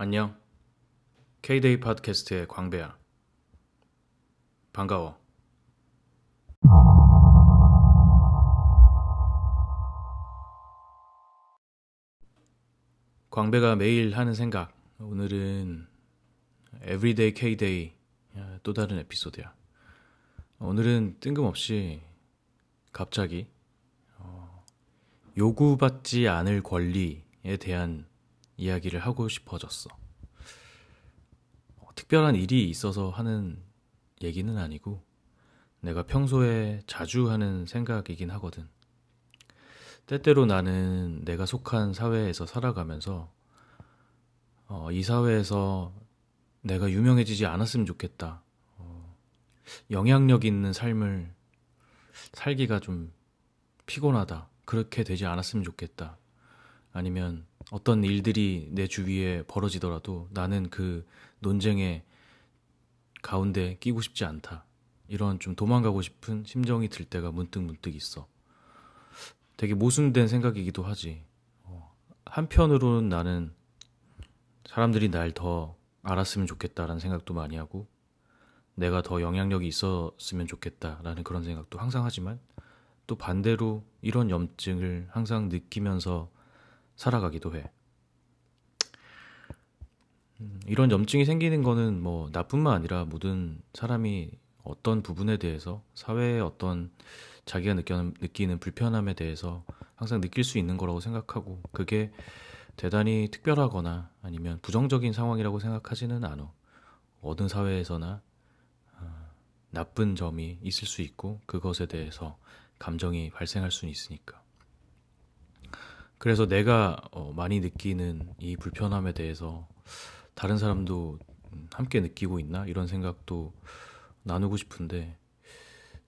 안녕. K-데이 팟캐스트의 광배야. 반가워. 광배가 매일 하는 생각. 오늘은 Everyday K-데이 또 다른 에피소드야. 오늘은 뜬금없이 갑자기 어, 요구받지 않을 권리에 대한 이야기를 하고 싶어졌어. 어, 특별한 일이 있어서 하는 얘기는 아니고 내가 평소에 자주 하는 생각이긴 하거든. 때때로 나는 내가 속한 사회에서 살아가면서 어, 이 사회에서 내가 유명해지지 않았으면 좋겠다. 어, 영향력 있는 삶을 살기가 좀 피곤하다. 그렇게 되지 않았으면 좋겠다. 아니면 어떤 일들이 내 주위에 벌어지더라도 나는 그 논쟁의 가운데 끼고 싶지 않다. 이런 좀 도망가고 싶은 심정이 들 때가 문득 문득 있어. 되게 모순된 생각이기도 하지. 어, 한편으로는 나는 사람들이 날 더 알았으면 좋겠다라는 생각도 많이 하고, 내가 더 영향력이 있었으면 좋겠다라는 그런 생각도 항상 하지만, 또 반대로 이런 염증을 항상 느끼면서 살아가기도 해. 음, 이런 염증이 생기는 거는 뭐 나뿐만 아니라 모든 사람이 어떤 부분에 대해서 사회의 어떤 자기가 느끼는, 느끼는 불편함에 대해서 항상 느낄 수 있는 거라고 생각하고 그게 대단히 특별하거나 아니면 부정적인 상황이라고 생각하지는 않아. 어느 사회에서나 어, 나쁜 점이 있을 수 있고 그것에 대해서 감정이 발생할 수는 있으니까. 그래서 내가 어, 많이 느끼는 이 불편함에 대해서 다른 사람도 함께 느끼고 있나 이런 생각도 나누고 싶은데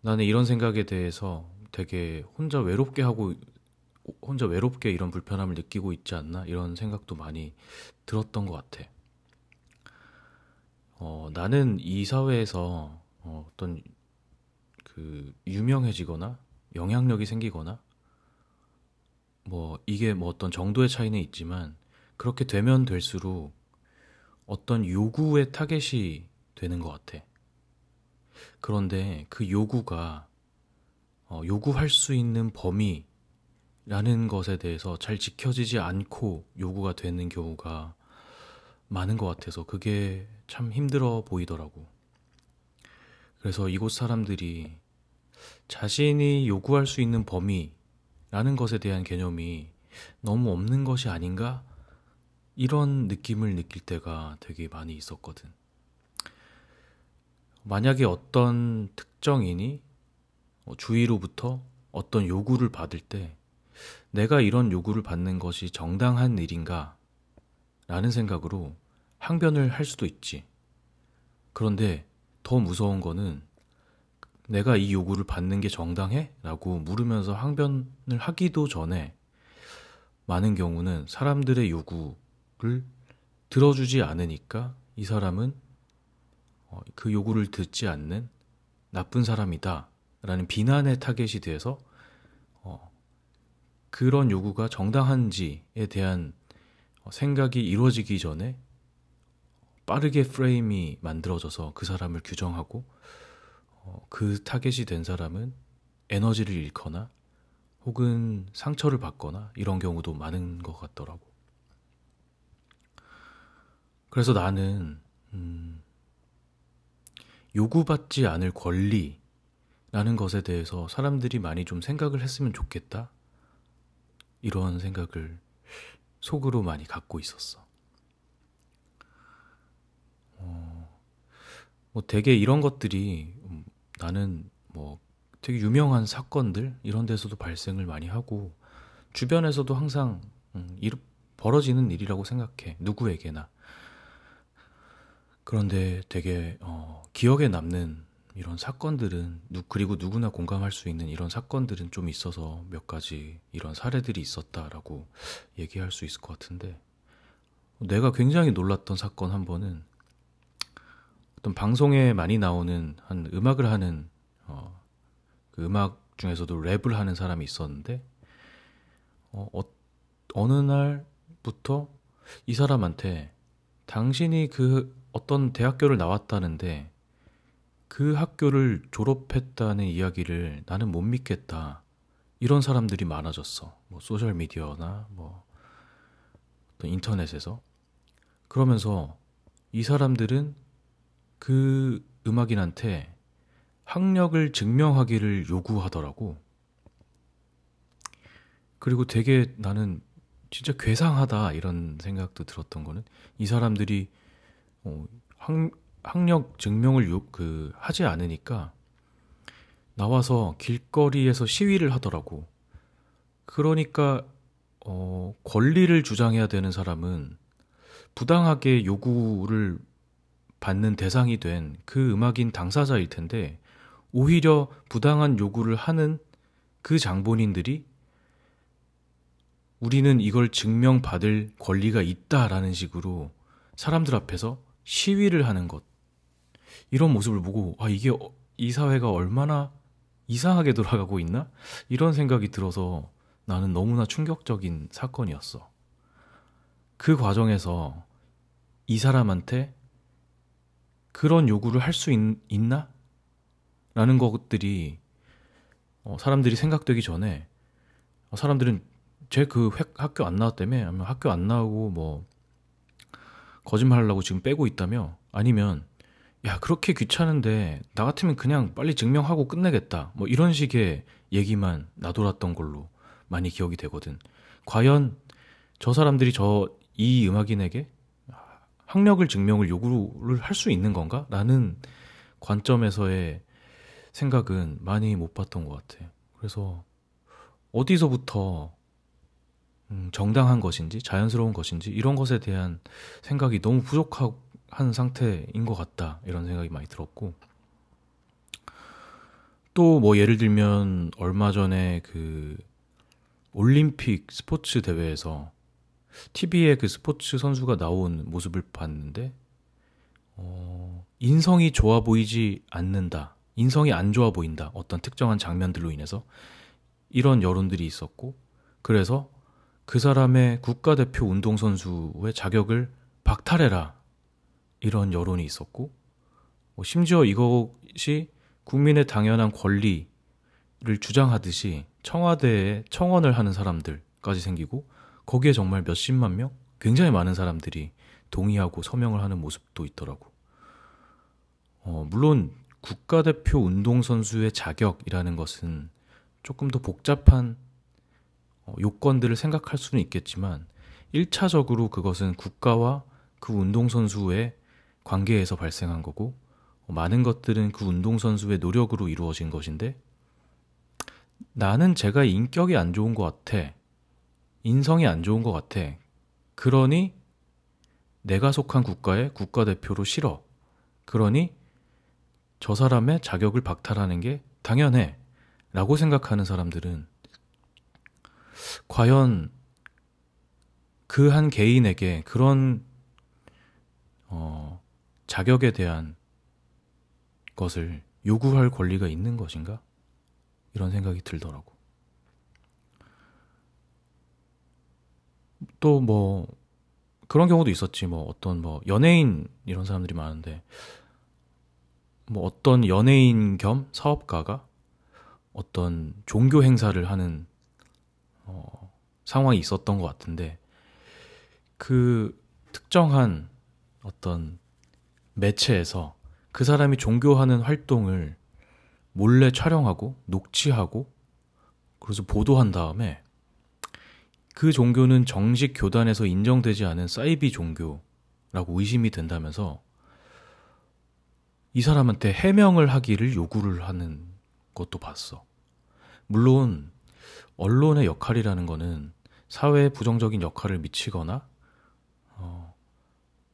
나는 이런 생각에 대해서 되게 혼자 외롭게 하고 혼자 외롭게 이런 불편함을 느끼고 있지 않나 이런 생각도 많이 들었던 것 같아. 어, 나는 이 사회에서 어, 어떤 그 유명해지거나 영향력이 생기거나 뭐 이게 뭐 어떤 정도의 차이는 있지만 그렇게 되면 될수록 어떤 요구의 타겟이 되는 것 같아. 그런데 그 요구가 어, 요구할 수 있는 범위라는 것에 대해서 잘 지켜지지 않고 요구가 되는 경우가 많은 것 같아서 그게 참 힘들어 보이더라고. 그래서 이곳 사람들이 자신이 요구할 수 있는 범위 라는 것에 대한 개념이 너무 없는 것이 아닌가? 이런 느낌을 느낄 때가 되게 많이 있었거든. 만약에 어떤 특정인이 어, 주위로부터 어떤 요구를 받을 때 내가 이런 요구를 받는 것이 정당한 일인가? 라는 생각으로 항변을 할 수도 있지. 그런데 더 무서운 거는 내가 이 요구를 받는 게 정당해? 라고 물으면서 항변을 하기도 전에 많은 경우는 사람들의 요구를 들어주지 않으니까 이 사람은 어, 그 요구를 듣지 않는 나쁜 사람이다. 라는 비난의 타겟이 돼서 어, 그런 요구가 정당한지에 대한 생각이 이루어지기 전에 빠르게 프레임이 만들어져서 그 사람을 규정하고 어, 그 타겟이 된 사람은 에너지를 잃거나 혹은 상처를 받거나 이런 경우도 많은 것 같더라고. 그래서 나는 음, 요구받지 않을 권리라는 것에 대해서 사람들이 많이 좀 생각을 했으면 좋겠다. 이런 생각을 속으로 많이 갖고 있었어. 어, 뭐 되게 이런 것들이 음, 나는 뭐 되게 유명한 사건들 이런 데서도 발생을 많이 하고 주변에서도 항상 음, 일, 벌어지는 일이라고 생각해. 누구에게나. 그런데 되게 어, 기억에 남는 이런 사건들은 누, 그리고 누구나 공감할 수 있는 이런 사건들은 좀 있어서 몇 가지 이런 사례들이 있었다라고 얘기할 수 있을 것 같은데 내가 굉장히 놀랐던 사건 한 번은 어떤 방송에 많이 나오는 한 음악을 하는 어, 그 음악 중에서도 랩을 하는 사람이 있었는데 어, 어, 어느 날부터 이 사람한테 당신이 그 어떤 대학교를 나왔다는데 그 학교를 졸업했다는 이야기를 나는 못 믿겠다. 이런 사람들이 많아졌어. 뭐 소셜 미디어나 뭐 어떤 인터넷에서 그러면서 이 사람들은 그 음악인한테 학력을 증명하기를 요구하더라고. 그리고 되게 나는 진짜 괴상하다 이런 생각도 들었던 거는 이 사람들이 어, 학, 학력 증명을 요, 그 하지 않으니까 나와서 길거리에서 시위를 하더라고. 그러니까 어, 권리를 주장해야 되는 사람은 부당하게 요구를 받는 대상이 된 그 음악인 당사자일 텐데 오히려 부당한 요구를 하는 그 장본인들이 우리는 이걸 증명받을 권리가 있다라는 식으로 사람들 앞에서 시위를 하는 것. 이런 모습을 보고, 아, 이게 어, 이 사회가 얼마나 이상하게 돌아가고 있나? 이런 생각이 들어서 나는 너무나 충격적인 사건이었어. 그 과정에서 이 사람한테 그런 요구를 할 수 있나? 라는 것들이 어, 사람들이 생각되기 전에 어, 사람들은 제 그 학교 안 나왔다며? 아니면 학교 안 나오고 뭐 거짓말 하려고 지금 빼고 있다며? 아니면 야 그렇게 귀찮은데 나 같으면 그냥 빨리 증명하고 끝내겠다. 뭐 이런 식의 얘기만 나돌았던 걸로 많이 기억이 되거든. 과연 저 사람들이 저 이 음악인에게 학력을 증명을 요구를 할 수 있는 건가? 라는 관점에서의 생각은 많이 못 봤던 것 같아. 그래서 어디서부터 음, 정당한 것인지 자연스러운 것인지 이런 것에 대한 생각이 너무 부족한 상태인 것 같다 이런 생각이 많이 들었고 또 뭐 예를 들면 얼마 전에 그 올림픽 스포츠 대회에서 TV에 그 스포츠 선수가 나온 모습을 봤는데 어, 인성이 좋아 보이지 않는다 인성이 안 좋아 보인다. 어떤 특정한 장면들로 인해서 이런 여론들이 있었고 그래서 그 사람의 국가대표 운동선수의 자격을 박탈해라. 이런 여론이 있었고 뭐 심지어 이것이 국민의 당연한 권리를 주장하듯이 청와대에 청원을 하는 사람들까지 생기고 거기에 정말 몇십만 명, 굉장히 많은 사람들이 동의하고 서명을 하는 모습도 있더라고. 어, 물론 국가대표 운동선수의 자격이라는 것은 조금 더 복잡한 어, 요건들을 생각할 수는 있겠지만 1차적으로 그것은 국가와 그 운동선수의 관계에서 발생한 거고 어, 많은 것들은 그 운동선수의 노력으로 이루어진 것인데 나는 제가 인격이 안 좋은 것 같아. 인성이 안 좋은 것 같아. 그러니 내가 속한 국가의 국가대표로 싫어. 그러니 저 사람의 자격을 박탈하는 게 당연해. 라고 생각하는 사람들은 과연 그 한 개인에게 그런 어, 자격에 대한 것을 요구할 권리가 있는 것인가? 이런 생각이 들더라고. 또 뭐 그런 경우도 있었지. 뭐 어떤 뭐 연예인 이런 사람들이 많은데 뭐 어떤 연예인 겸 사업가가 어떤 종교 행사를 하는 어, 상황이 있었던 것 같은데 그 특정한 어떤 매체에서 그 사람이 종교하는 활동을 몰래 촬영하고 녹취하고 그래서 보도한 다음에 그 종교는 정식 교단에서 인정되지 않은 사이비 종교라고 의심이 된다면서 이 사람한테 해명을 하기를 요구를 하는 것도 봤어. 물론 언론의 역할이라는 거는 사회에 부정적인 역할을 미치거나 어,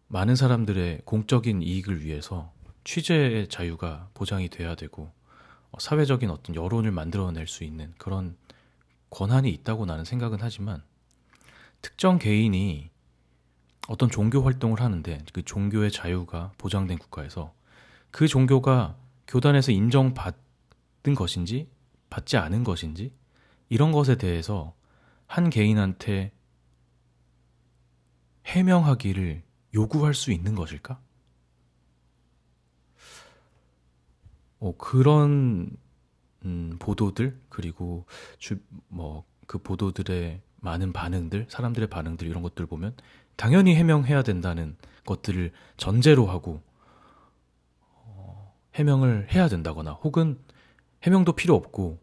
많은 사람들의 공적인 이익을 위해서 취재의 자유가 보장이 돼야 되고 어, 사회적인 어떤 여론을 만들어낼 수 있는 그런 권한이 있다고 나는 생각은 하지만 특정 개인이 어떤 종교 활동을 하는데 그 종교의 자유가 보장된 국가에서 그 종교가 교단에서 인정받은 것인지 받지 않은 것인지 이런 것에 대해서 한 개인한테 해명하기를 요구할 수 있는 것일까? 어, 그런 음, 보도들 그리고 뭐 그 보도들의 많은 반응들, 사람들의 반응들 이런 것들 보면 당연히 해명해야 된다는 것들을 전제로 하고 어, 해명을 해야 된다거나 혹은 해명도 필요 없고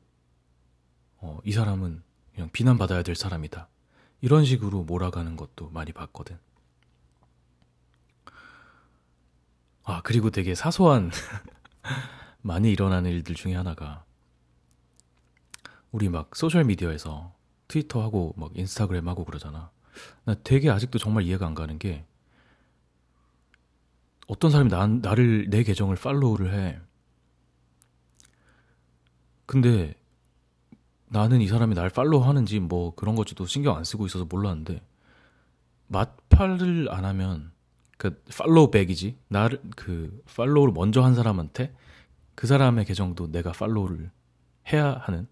어, 이 사람은 그냥 비난받아야 될 사람이다. 이런 식으로 몰아가는 것도 많이 봤거든. 아, 그리고 되게 사소한 많이 일어나는 일들 중에 하나가 우리 막 소셜 미디어에서 트위터 하고 막 인스타그램 하고 그러잖아. 나 되게 아직도 정말 이해가 안 가는 게 어떤 사람이 나, 나를 내 계정을 follow를 해. 근데 나는 이 사람이 날 follow 하는지 뭐 그런 것도 신경 안 쓰고 있어서 몰랐는데 맞팔을 안 하면 그 follow back이지 나를 그 follow를 먼저 한 사람한테 그 사람의 계정도 내가 follow를 해야 하는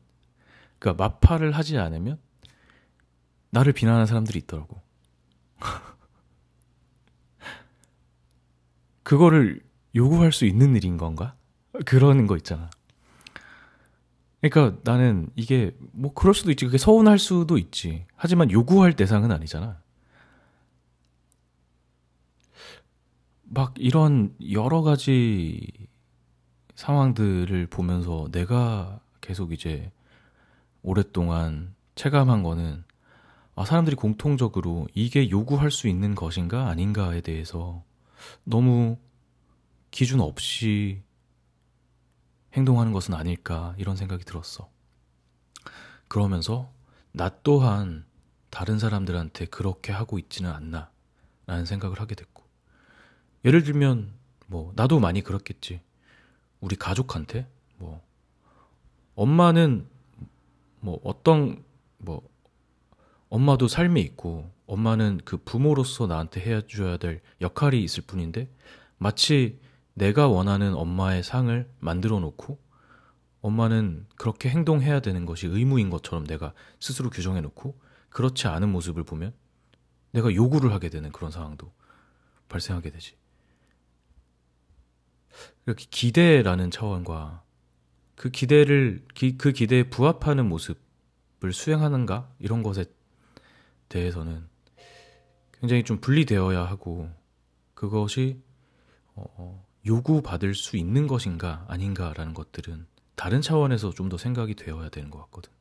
그러니까 마파를 하지 않으면 나를 비난하는 사람들이 있더라고. 그거를 요구할 수 있는 일인 건가? 그러는 거 있잖아. 그러니까 나는 이게 뭐 그럴 수도 있지. 그게 서운할 수도 있지. 하지만 요구할 대상은 아니잖아. 막 이런 여러 가지 상황들을 보면서 내가 계속 이제 오랫동안 체감한 거는 아, 사람들이 공통적으로 이게 요구할 수 있는 것인가 아닌가에 대해서 너무 기준 없이 행동하는 것은 아닐까 이런 생각이 들었어. 그러면서 나 또한 다른 사람들한테 그렇게 하고 있지는 않나 라는 생각을 하게 됐고. 예를 들면 뭐 나도 많이 그렇겠지. 우리 가족한테 뭐 엄마는 뭐 어떤 뭐 엄마도 삶이 있고 엄마는 그 부모로서 나한테 해줘야 될 역할이 있을 뿐인데 마치 내가 원하는 엄마의 상을 만들어 놓고 엄마는 그렇게 행동해야 되는 것이 의무인 것처럼 내가 스스로 규정해 놓고 그렇지 않은 모습을 보면 내가 요구를 하게 되는 그런 상황도 발생하게 되지. 이렇게 기대라는 차원과 그 기대를 기, 그 기대에 부합하는 모습을 수행하는가 이런 것에 대해서는 굉장히 좀 분리되어야 하고 그것이 어, 요구받을 수 있는 것인가 아닌가라는 것들은 다른 차원에서 좀 더 생각이 되어야 되는 것 같거든.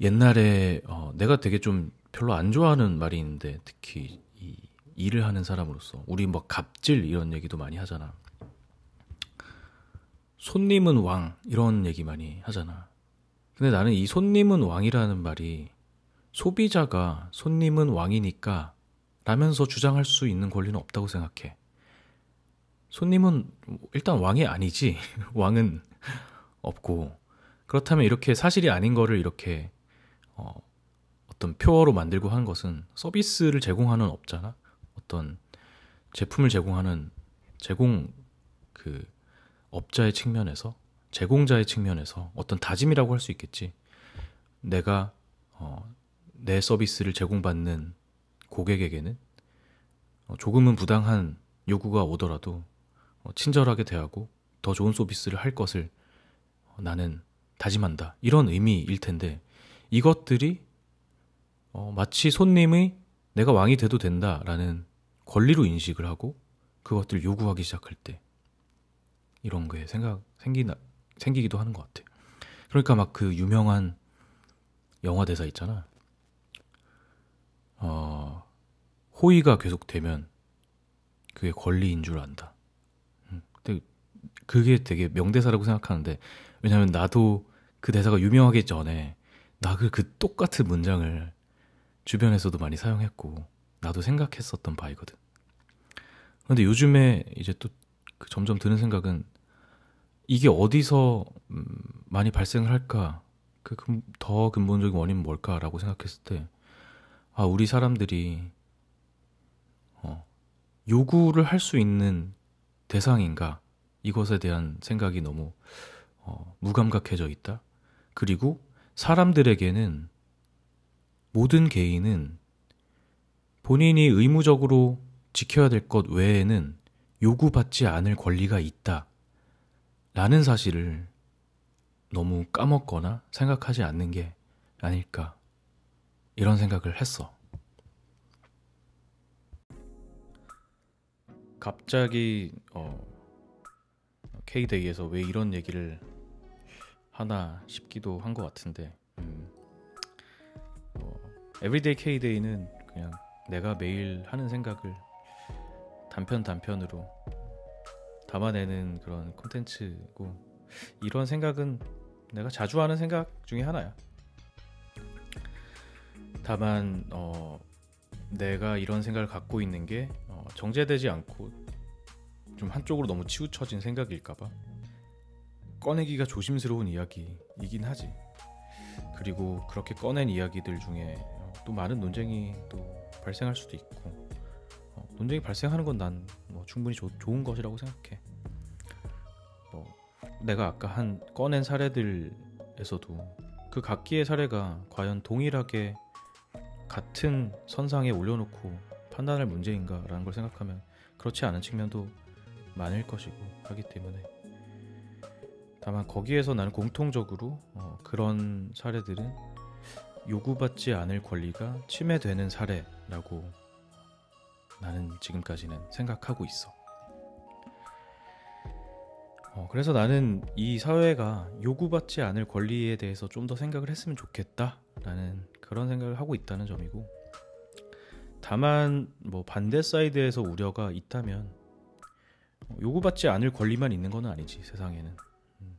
옛날에 어, 내가 되게 좀 별로 안 좋아하는 말이 있는데 특히 이 일을 하는 사람으로서 우리 뭐 갑질 이런 얘기도 많이 하잖아. 손님은 왕 이런 얘기 많이 하잖아. 근데 나는 이 손님은 왕이라는 말이 소비자가 손님은 왕이니까 라면서 주장할 수 있는 권리는 없다고 생각해. 손님은 일단 왕이 아니지. 왕은 없고. 그렇다면 이렇게 사실이 아닌 거를 이렇게 어, 어떤 표어로 만들고 하는 것은 서비스를 제공하는 업자나 어떤 제품을 제공하는 제공 그 업자의 측면에서 제공자의 측면에서 어떤 다짐이라고 할 수 있겠지. 내가 어, 내 서비스를 제공받는 고객에게는 어, 조금은 부당한 요구가 오더라도 어, 친절하게 대하고 더 좋은 서비스를 할 것을 어, 나는 다짐한다. 이런 의미일 텐데 이것들이 마치 손님의 내가 왕이 돼도 된다라는 권리로 인식을 하고 그것들을 요구하기 시작할 때 이런 거에 생각 생기나 생기기도 하는 것 같아. 그러니까 막 그 유명한 영화 대사 있잖아. 어, 호의가 계속되면 그게 권리인 줄 안다. 음, 근데 그게 되게 명대사라고 생각하는데 왜냐면 나도 그 대사가 유명하기 전에 나 그 그 똑같은 문장을 주변에서도 많이 사용했고 나도 생각했었던 바이거든. 그런데 요즘에 이제 또그 점점 드는 생각은 이게 어디서 음, 많이 발생을 할까? 그 더 근본적인 원인은 뭘까라고 생각했을 때, 아, 우리 사람들이, 어, 요구를 할 수 있는 대상인가? 이것에 대한 생각이 너무, 어, 무감각해져 있다? 그리고 사람들에게는, 모든 개인은 본인이 의무적으로 지켜야 될 것 외에는 요구받지 않을 권리가 있다. 라는 사실을 너무 까먹거나 생각하지 않는 게 아닐까. 이런 생각을 했어. 갑자기, 어, K-day에서 왜 이런 얘기를 하나 싶기도 한 것 같은데, 음, 어, everyday K-day는 그냥 내가 매일 하는 생각을 단편 단편으로 담아내는 그런 콘텐츠고 이런 생각은 내가 자주 하는 생각 중에 하나야. 다만 어, 내가 이런 생각을 갖고 있는 게 어, 정제되지 않고 좀 한쪽으로 너무 치우쳐진 생각일까봐 꺼내기가 조심스러운 이야기이긴 하지. 그리고 그렇게 꺼낸 이야기들 중에 또 많은 논쟁이 또 발생할 수도 있고 어, 논쟁이 발생하는 건 난 뭐 충분히 조, 좋은 것이라고 생각해. 뭐 내가 아까 한 꺼낸 사례들에서도 그 각기의 사례가 과연 동일하게 같은 선상에 올려놓고 판단할 문제인가라는 걸 생각하면 그렇지 않은 측면도 많을 것이고 하기 때문에 다만 거기에서 나는 공통적으로 어, 그런 사례들은 요구받지 않을 권리가 침해되는 사례라고 나는 지금까지는 생각하고 있어. 어, 그래서 나는 이 사회가 요구받지 않을 권리에 대해서 좀 더 생각을 했으면 좋겠다라는 그런 생각을 하고 있다는 점이고 다만 뭐 반대 사이드에서 우려가 있다면 어, 요구받지 않을 권리만 있는 건 아니지 세상에는 음.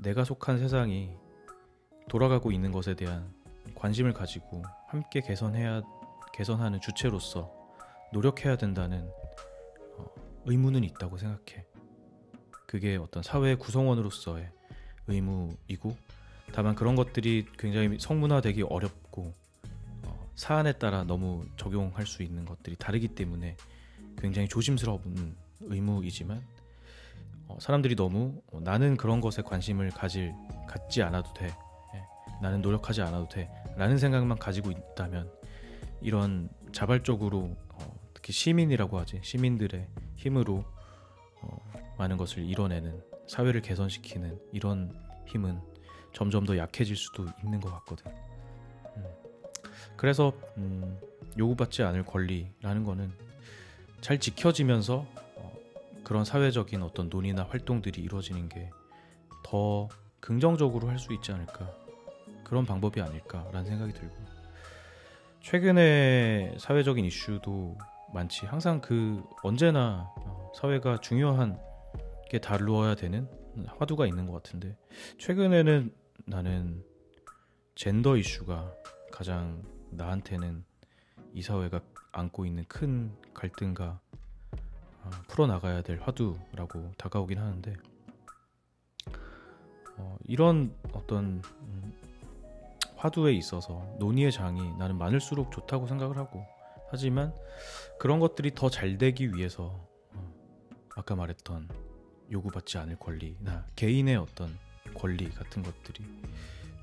내가 속한 세상이 돌아가고 있는 것에 대한 관심을 가지고 함께 개선해야 개선하는 주체로서 노력해야 된다는 어, 의무는 있다고 생각해. 그게 어떤 사회 구성원으로서의 의무이고 다만 그런 것들이 굉장히 성문화되기 어렵고 어, 사안에 따라 너무 적용할 수 있는 것들이 다르기 때문에 굉장히 조심스러운 의무이지만 어, 사람들이 너무 어, 나는 그런 것에 관심을 가질 갖지 않아도 돼 나는 노력하지 않아도 돼 라는 생각만 가지고 있다면 이런 자발적으로 어, 특히 시민이라고 하지 시민들의 힘으로 어, 많은 것을 이뤄내는 사회를 개선시키는 이런 힘은 점점 더 약해질 수도 있는 것 같거든. 음. 그래서 음, 요구받지 않을 권리라는 거는 잘 지켜지면서 어, 그런 사회적인 어떤 논의나 활동들이 이루어지는 게 더 긍정적으로 할 수 있지 않을까 그런 방법이 아닐까라는 생각이 들고 최근에 사회적인 이슈도 많지. 항상 그 언제나 어, 사회가 중요한 게 다루어야 되는 화두가 있는 것 같은데 최근에는 나는 젠더 이슈가 가장 나한테는 이 사회가 안고 있는 큰 갈등과 어, 풀어나가야 될 화두라고 다가오긴 하는데 어, 이런 어떤 음, 화두에 있어서 논의의 장이 나는 많을수록 좋다고 생각을 하고 하지만 그런 것들이 더 잘 되기 위해서 어, 아까 말했던 요구받지 않을 권리나 개인의 어떤 권리 같은 것들이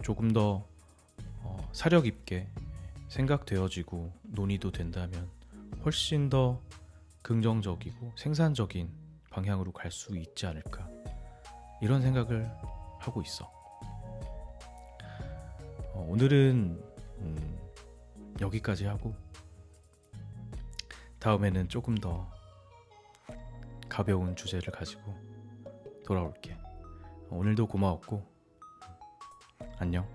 조금 더 어, 사력 있게 생각되어지고 논의도 된다면 훨씬 더 긍정적이고 생산적인 방향으로 갈 수 있지 않을까 이런 생각을 하고 있어. 어, 오늘은 음, 여기까지 하고 다음에는 조금 더 가벼운 주제를 가지고 돌아올게. 오늘도 고마웠고 안녕.